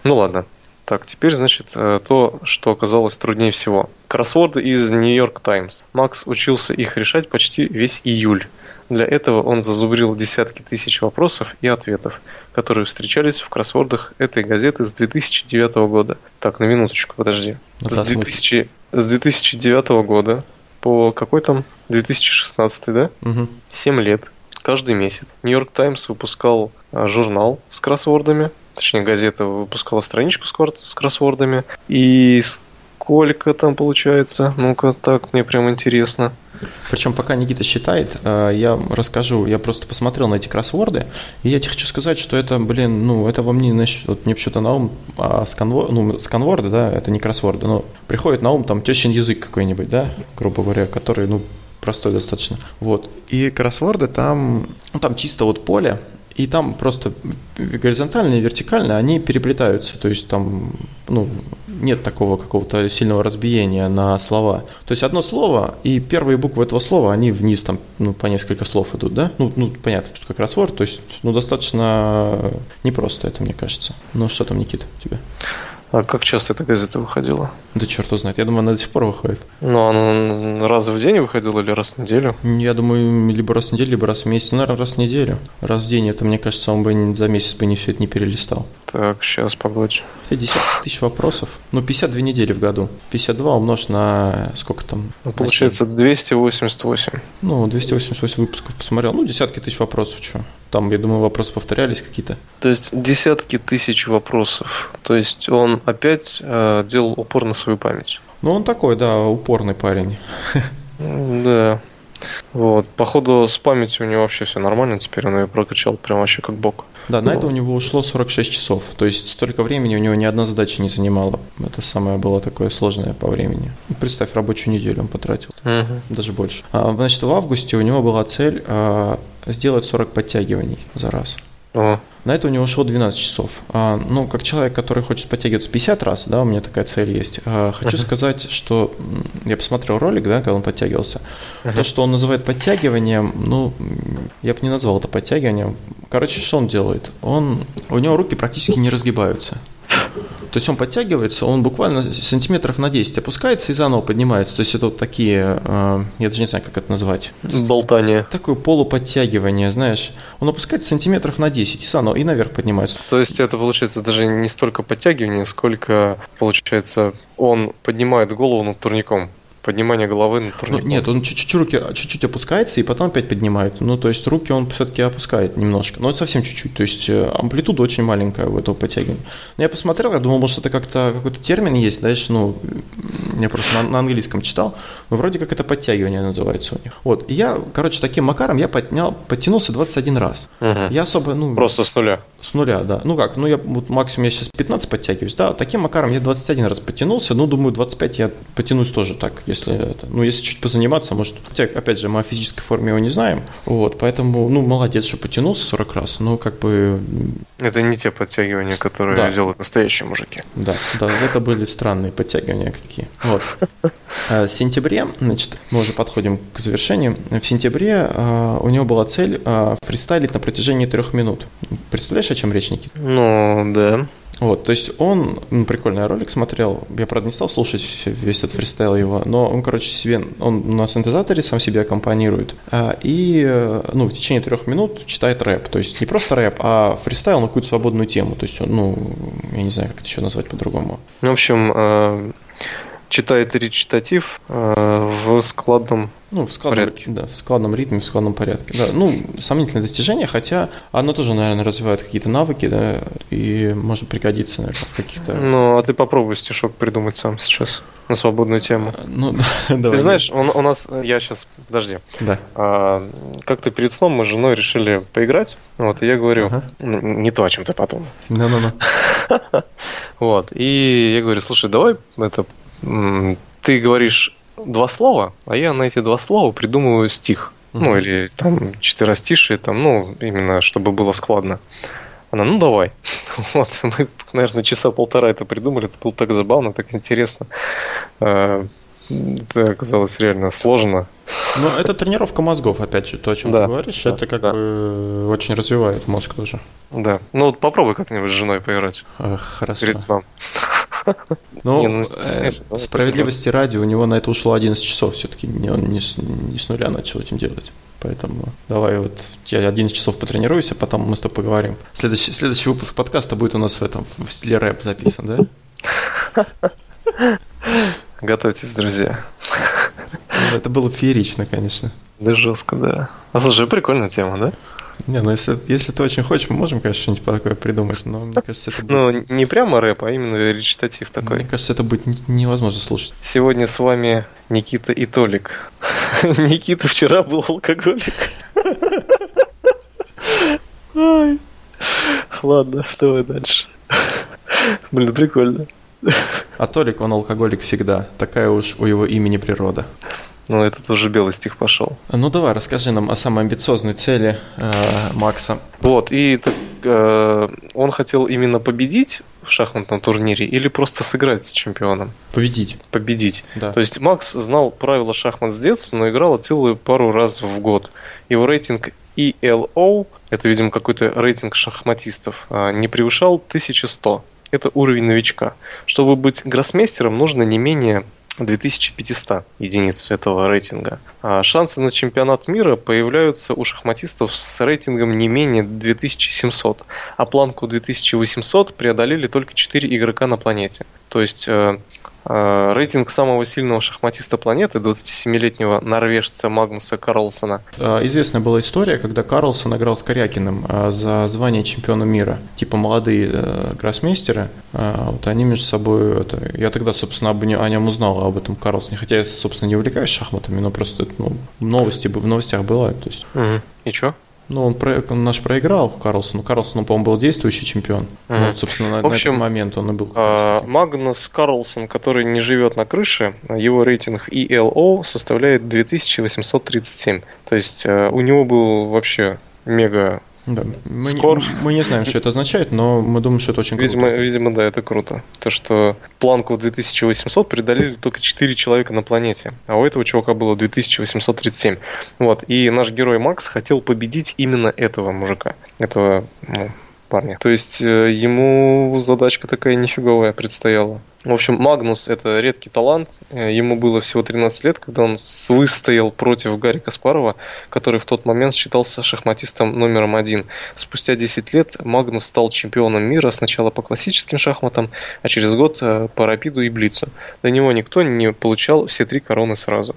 Ну ладно. Так, теперь, значит, э, то, что оказалось труднее всего. Кроссворды из Нью-Йорк Таймс. Макс учился их решать почти весь июль. Для этого он зазубрил десятки тысяч вопросов и ответов, которые встречались в кроссвордах этой газеты с 2009 года. Так, на минуточку, подожди. С, 2000, с 2009 года по какой там? 2016, да? Угу. 7 лет. Каждый месяц. Нью-Йорк Таймс выпускал а, журнал с кроссвордами, точнее газета выпускала страничку с кроссвордами. И сколько там получается? Ну-ка, так, мне прям интересно. Причем пока Никита считает, э, я расскажу, я просто посмотрел на эти кроссворды, и я тебе хочу сказать, что это, блин, ну, это во мне, значит, вот мне почему-то на ум, а сканвор, ну, сканворды, да, это не кроссворды, но приходит на ум там тещин язык какой-нибудь, да, грубо говоря, который, ну, простой достаточно. Вот. И кроссворды там, ну, там чисто вот поле, и там просто горизонтально и вертикально они переплетаются. То есть там ну, нет такого какого-то сильного разбиения на слова. То есть одно слово, и первые буквы этого слова, они вниз там ну, по несколько слов идут, да? Ну, ну понятно, что как кроссворд, то есть ну, достаточно непросто это, мне кажется. Ну что там, Никита, у тебя? А как часто эта газета выходила? Да черт знает. Я думаю, она до сих пор выходит. Ну, она раз в день выходила или раз в неделю? Я думаю, либо раз в неделю, либо раз в месяц. Ну, наверное, раз в неделю. Раз в день, это, мне кажется, он бы за месяц бы не все это не перелистал. Так, сейчас, погодь. 50 тысяч вопросов. Ну, 52 недели в году. 52 умножь на сколько там? Ну, получается 288. Ну, 288 выпусков посмотрел. Ну, десятки тысяч вопросов, что. Там, я думаю, вопросы повторялись какие-то. То есть десятки тысяч вопросов. То есть он опять э, делал упор на свою память. Ну, он такой, да, упорный парень. Да. Вот. Походу, с памятью у него вообще все нормально, теперь он ее прокачал прям вообще как бок. Да, на это у него ушло 46 часов. То есть столько времени у него ни одна задача не занимала. Это самое было такое сложное по времени. Представь, рабочую неделю он потратил. Угу. Даже больше. А, значит, в августе у него была цель а, сделать 40 подтягиваний за раз. Ага. На это у него ушло 12 часов. А, ну, как человек, который хочет подтягиваться 50 раз, да, у меня такая цель есть. А, хочу uh-huh. сказать, что я посмотрел ролик, да, когда он подтягивался. Uh-huh. То, что он называет подтягиванием, ну, я бы не назвал это подтягиванием. Короче, что он делает? Он, у него руки практически не разгибаются. То есть он подтягивается, он буквально сантиметров на 10 опускается и заново поднимается. То есть это вот такие, э, я даже не знаю, как это назвать. Болтание. Такое полуподтягивание, знаешь. Он опускается сантиметров на 10 и заново, и наверх поднимается. То есть это получается даже не столько подтягивание, сколько получается он поднимает голову над турником поднимание головы на турнике. Ну, нет, он чуть-чуть руки чуть-чуть опускается и потом опять поднимает. Ну, то есть руки он все-таки опускает немножко. Но это совсем чуть-чуть. То есть э, амплитуда очень маленькая у этого подтягивания. Но я посмотрел, я думал, может, это как-то какой-то термин есть. Дальше, ну, я просто на, на английском читал. Но вроде как это подтягивание называется у них. Вот. И я, короче, таким макаром я поднял, подтянулся 21 раз. Угу. Я особо, ну... Просто с нуля. С нуля, да. Ну как, ну я вот максимум я сейчас 15 подтягиваюсь, да. Таким макаром я 21 раз потянулся. Ну, думаю, 25 я потянусь тоже так, если это, ну, если чуть позаниматься, может, хотя, опять же, мы о физической форме его не знаем, вот, поэтому, ну, молодец, что потянулся 40 раз, но как бы... Это не те подтягивания, которые да. делают настоящие мужики. Да, да, это были странные подтягивания какие. Вот. А в сентябре, значит, мы уже подходим к завершению, в сентябре а, у него была цель а, фристайлить на протяжении трех минут. Представляешь, о чем речь, Никита? Ну, да. Вот, то есть он, ну, прикольный ролик смотрел, я, правда, не стал слушать весь этот фристайл его, но он, короче, себе, он на синтезаторе сам себе аккомпанирует, а, и, э, ну, в течение трех минут читает рэп, то есть не просто рэп, а фристайл на какую-то свободную тему, то есть ну, я не знаю, как это еще назвать по-другому. Ну, в общем, э, читает речитатив э, в складном ну, в складном, порядке. Да, в складном ритме, в складном порядке. Да. Ну, сомнительное достижение, хотя оно тоже, наверное, развивает какие-то навыки, да, и может пригодиться, наверное, в каких-то... Ну, а ты попробуй стишок придумать сам сейчас на свободную тему. Ну, да, давай. Ты знаешь, он, у нас, я сейчас, подожди. Да. А, как-то перед сном мы с женой решили поиграть, вот, и я говорю, ага. не то, о чем ты потом. Да-да-да. Вот, и я говорю, слушай, давай это, ты говоришь два слова, а я на эти два слова придумываю стих. Mm-hmm. Ну, или там четверостишие, там, ну, именно чтобы было складно. Она, ну давай. Вот, мы, наверное, часа полтора это придумали, это было так забавно, так интересно. А, это оказалось реально сложно. Ну, это тренировка мозгов, опять же, то, о чем да, ты говоришь, да, это как да. бы очень развивает мозг тоже. Да. Ну, вот попробуй как-нибудь с женой поиграть. Хорошо. Перед сном. Ну, не, ну э, справедливости ради, у него на это ушло 11 часов все-таки. Он не, не с нуля начал этим делать. Поэтому давай вот я 11 часов потренируюсь, а потом мы с тобой поговорим. Следующий, следующий выпуск подкаста будет у нас в этом в стиле рэп записан, да? Готовьтесь, друзья. Ну, это было феерично, конечно. Да жестко, да. А слушай, прикольная тема, да? Не, ну если, если ты очень хочешь, мы можем, конечно, что-нибудь такое придумать, но мне кажется, это будет... Ну, не прямо рэп, а именно речитатив такой. Мне кажется, это будет невозможно слушать. Сегодня с вами Никита и Толик. Никита вчера был алкоголик. Ладно, давай дальше. Блин, прикольно. А Толик, он алкоголик всегда. Такая уж у его имени природа. Ну, это тоже белый стих пошел. Ну, давай, расскажи нам о самой амбициозной цели э, Макса. Вот, и так, э, он хотел именно победить в шахматном турнире или просто сыграть с чемпионом? Победить. Победить. Да. То есть Макс знал правила шахмат с детства, но играл целую пару раз в год. Его рейтинг ELO, это, видимо, какой-то рейтинг шахматистов, э, не превышал 1100 это уровень новичка. Чтобы быть гроссмейстером, нужно не менее 2500 единиц этого рейтинга. А шансы на чемпионат мира появляются у шахматистов с рейтингом не менее 2700, а планку 2800 преодолели только 4 игрока на планете. То есть э, рейтинг самого сильного шахматиста планеты, 27-летнего норвежца Магнуса Карлсона. Э, известная была история, когда Карлсон играл с Корякиным э, за звание чемпиона мира. Типа молодые гроссмейстеры, вот они между собой... Это, я тогда, собственно, об, о нем узнал, об этом Карлсоне, хотя я, собственно, не увлекаюсь шахматами, но просто ну, новости в новостях бывают. То есть. Угу. И что? Ну, он, про, он наш проиграл Карлсону. Карлсон, по-моему, был действующий чемпион. Mm. Вот, собственно, на, в общем, на этот момент он и был. А, Магнус Карлсон, который не живет на крыше, его рейтинг ELO составляет 2837. То есть э, у него был вообще мега да. Мы, Скор... не, мы не знаем, что это означает, но мы думаем, что это очень видимо, круто. Видимо, да, это круто. То, что планку 2800 преодолели только 4 человека на планете, а у этого чувака было 2837. Вот. И наш герой Макс хотел победить именно этого мужика, этого ну, парня. То есть э, ему задачка такая нифиговая предстояла. В общем, Магнус это редкий талант. Э, ему было всего 13 лет, когда он выстоял против Гарри Каспарова, который в тот момент считался шахматистом номером один. Спустя 10 лет Магнус стал чемпионом мира сначала по классическим шахматам, а через год э, по рапиду и блицу. До него никто не получал все три короны сразу.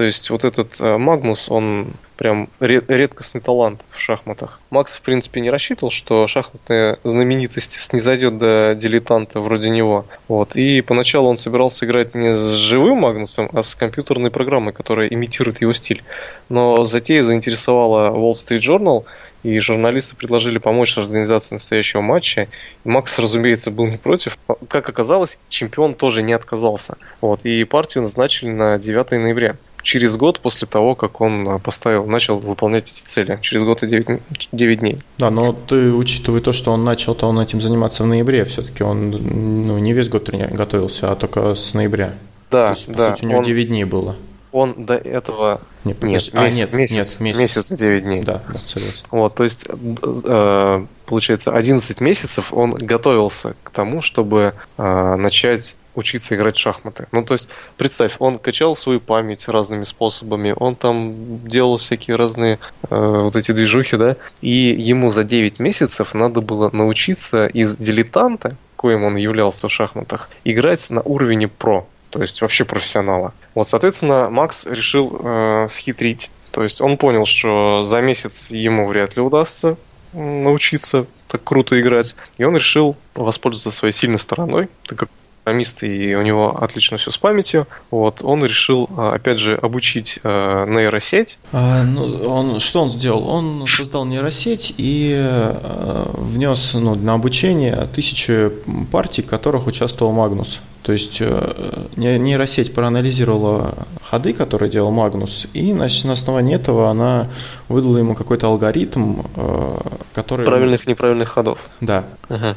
То есть вот этот э, Магнус, он прям редкостный талант в шахматах. Макс, в принципе, не рассчитывал, что шахматная знаменитость снизойдет до дилетанта вроде него. Вот. И поначалу он собирался играть не с живым Магнусом, а с компьютерной программой, которая имитирует его стиль. Но затея заинтересовала Wall Street Journal, и журналисты предложили помочь с организацией настоящего матча. И Макс, разумеется, был не против. Как оказалось, чемпион тоже не отказался. Вот. И партию назначили на 9 ноября через год после того, как он а, поставил, начал выполнять эти цели. Через год и 9, 9 дней. Да, но ты учитывая то, что он начал, то он этим заниматься в ноябре, все-таки он ну, не весь год готовился, а только с ноября. Да, есть, да. По сути, у него он, 9 дней было. Он до этого... Нет, нет, месяц, а, нет, месяц, месяц, месяц 9 дней. Да, да, согласен. Вот, то есть, э, получается, 11 месяцев он готовился к тому, чтобы э, начать учиться играть в шахматы. Ну, то есть, представь, он качал свою память разными способами, он там делал всякие разные э, вот эти движухи, да, и ему за 9 месяцев надо было научиться из дилетанта, коим он являлся в шахматах, играть на уровне про. то есть вообще профессионала. Вот, соответственно, Макс решил э, схитрить. То есть он понял, что за месяц ему вряд ли удастся научиться так круто играть. И он решил воспользоваться своей сильной стороной, так как программист, и у него отлично все с памятью. Вот, он решил, а, опять же, обучить э, нейросеть. А, ну, он, что он сделал? Он создал нейросеть и э, внес ну, на обучение тысячи партий, в которых участвовал Магнус. То есть э, нейросеть проанализировала ходы, которые делал Магнус, и значит, на основании этого она выдала ему какой-то алгоритм, э, который... Правильных и неправильных ходов. Да. Угу.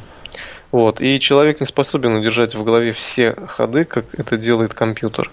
Вот. И человек не способен удержать в голове все ходы, как это делает компьютер.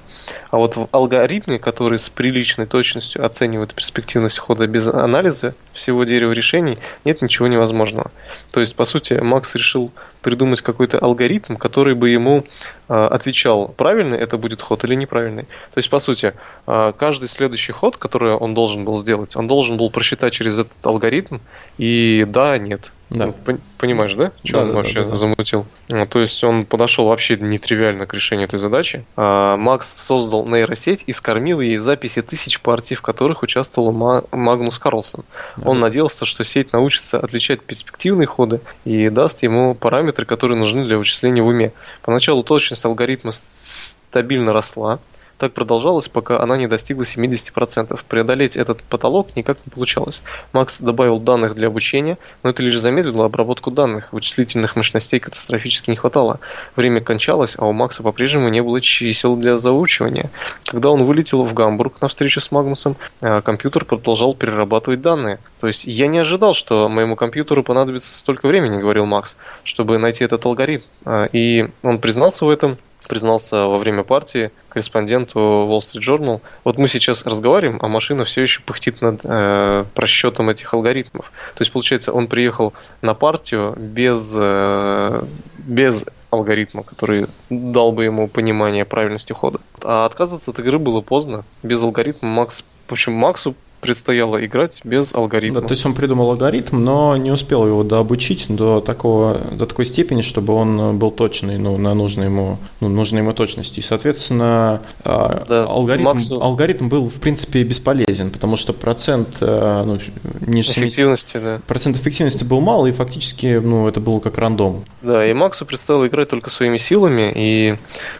А вот в алгоритме, который с приличной точностью оценивает перспективность хода без анализа всего дерева решений, нет ничего невозможного. То есть, по сути, Макс решил придумать какой-то алгоритм, который бы ему отвечал, правильный это будет ход или неправильный. То есть, по сути, э, каждый следующий ход, который он должен был сделать, он должен был просчитать через этот алгоритм и да, нет. Да. Ну, понимаешь, да? Что да, он да, вообще да, да. замутил? Ну, то есть он подошел вообще нетривиально к решению этой задачи. А, Макс создал нейросеть и скормил ей записи тысяч партий, в которых участвовал Магнус Карлсон. Да. Он надеялся, что сеть научится отличать перспективные ходы и даст ему параметры, которые нужны для вычисления в уме. Поначалу точность алгоритма стабильно росла, так продолжалось, пока она не достигла 70%. Преодолеть этот потолок никак не получалось. Макс добавил данных для обучения, но это лишь замедлило обработку данных. Вычислительных мощностей катастрофически не хватало. Время кончалось, а у Макса по-прежнему не было чисел для заучивания. Когда он вылетел в Гамбург на встречу с Магнусом, э, компьютер продолжал перерабатывать данные. То есть я не ожидал, что моему компьютеру понадобится столько времени, говорил Макс, чтобы найти этот алгоритм. Э, и он признался в этом, признался во время партии корреспонденту Wall Street Journal. Вот мы сейчас разговариваем, а машина все еще пыхтит над э, просчетом этих алгоритмов. То есть, получается, он приехал на партию без, э, без алгоритма, который дал бы ему понимание правильности хода. А отказываться от игры было поздно. Без алгоритма Макс... В общем, Максу предстояло играть без алгоритма. Да, то есть он придумал алгоритм, но не успел его дообучить до, такого, до такой степени, чтобы он был точный ну, на нужной ему, ну, нужной ему точности. И, соответственно, а, да, алгоритм, Максу... алгоритм был, в принципе, бесполезен, потому что процент э, ну, ниже эффективности, 70, да. процент эффективности был мал, и фактически ну, это было как рандом. Да, и Максу предстояло играть только своими силами. И...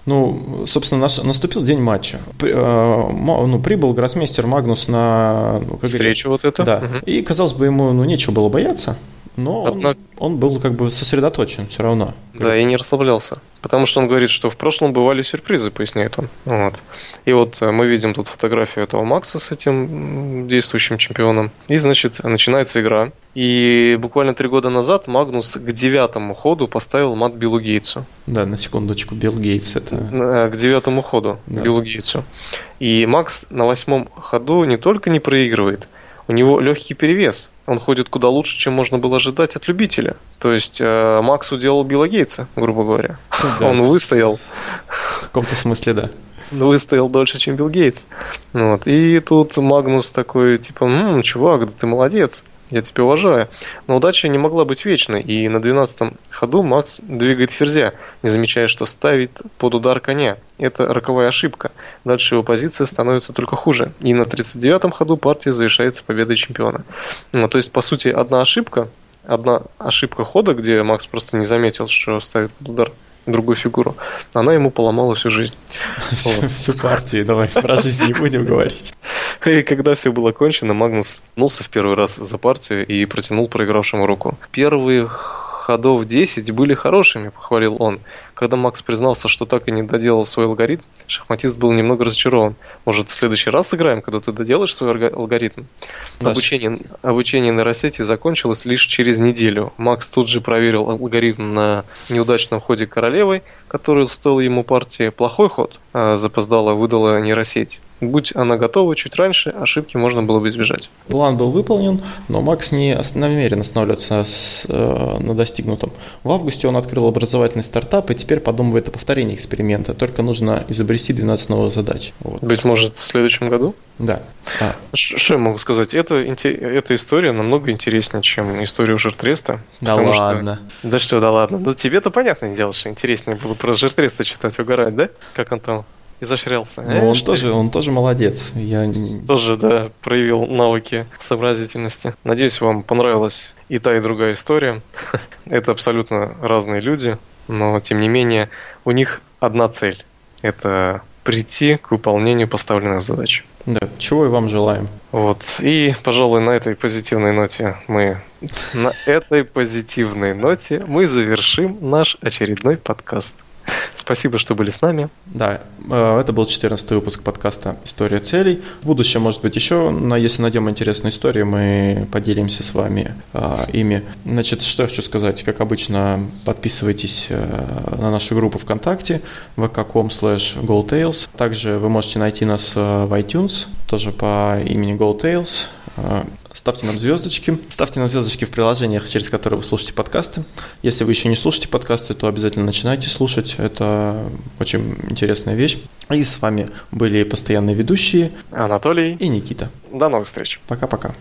Ну, собственно, наступил день матча. Э, ну, прибыл гроссмейстер Магнус на ну, как встречу говорит, вот это. Да. Угу. И казалось бы, ему ну, нечего было бояться, но Однако... он, он был как бы сосредоточен все равно. Да, и не расслаблялся. Потому что он говорит, что в прошлом бывали сюрпризы, поясняет он. Вот. И вот э, мы видим тут фотографию этого Макса с этим действующим чемпионом. И, значит, начинается игра. И буквально три года назад Магнус к девятому ходу поставил мат Биллу Гейтсу. Да, на секундочку, Билл Гейтс это... Э, к девятому ходу да. Биллу Гейтсу. И Макс на восьмом ходу не только не проигрывает, у него легкий перевес. Он ходит куда лучше, чем можно было ожидать от любителя. То есть э, Макс уделал Билла Гейтса, грубо говоря. Да, Он выстоял. В каком-то смысле, да. Выстоял дольше, чем Билл Гейтс. Вот. И тут Магнус такой, типа, ну, чувак, да ты молодец я тебя уважаю. Но удача не могла быть вечной, и на 12-м ходу Макс двигает ферзя, не замечая, что ставит под удар коня. Это роковая ошибка. Дальше его позиция становится только хуже. И на 39-м ходу партия завершается победой чемпиона. Ну, то есть, по сути, одна ошибка, одна ошибка хода, где Макс просто не заметил, что ставит под удар другую фигуру, она ему поломала всю жизнь. Всю партию, давай про жизнь не будем говорить. И когда все было кончено, Магнус нулся в первый раз за партию и протянул проигравшему руку. Первые ходов 10 были хорошими, похвалил он. Когда Макс признался, что так и не доделал свой алгоритм, шахматист был немного разочарован. Может, в следующий раз сыграем, когда ты доделаешь свой алгоритм? Обучение, обучение нейросети закончилось лишь через неделю. Макс тут же проверил алгоритм на неудачном ходе королевой, который стоил ему партии. Плохой ход а запоздала выдала нейросеть. Будь она готова чуть раньше, ошибки можно было бы избежать. План был выполнен, но Макс не намерен останавливаться с, э, на достигнутом. В августе он открыл образовательный стартап и теперь теперь подумывает о повторении эксперимента, только нужно изобрести 12 новых задач. Вот. Быть может, в следующем году? Да. А. Что я могу сказать? Это, эта история намного интереснее, чем история у Жертреста. Да ладно. Что... Да что, да ладно. Ну тебе-то понятное дело, что интереснее было про Жертреста читать, угорать, да? Как он там изощрялся. Ну, он, тоже, он тоже молодец. Я... Тоже, да, проявил навыки сообразительности. Надеюсь, вам понравилась и та, и другая история. Это абсолютно разные люди, но, тем не менее, у них одна цель. Это прийти к выполнению поставленных задач. Да, чего и вам желаем. Вот. И, пожалуй, на этой позитивной ноте мы на этой позитивной ноте мы завершим наш очередной подкаст. Спасибо, что были с нами. Да, э, это был 14 выпуск подкаста «История целей». В будущем, может быть, еще, но если найдем интересные истории, мы поделимся с вами а, ими. Значит, что я хочу сказать. Как обычно, подписывайтесь а, на нашу группу ВКонтакте vk.com slash goldtails. Также вы можете найти нас в iTunes, тоже по имени goldtails. Ставьте нам звездочки. Ставьте нам звездочки в приложениях, через которые вы слушаете подкасты. Если вы еще не слушаете подкасты, то обязательно начинайте слушать. Это очень интересная вещь. И с вами были постоянные ведущие Анатолий и Никита. До новых встреч. Пока-пока.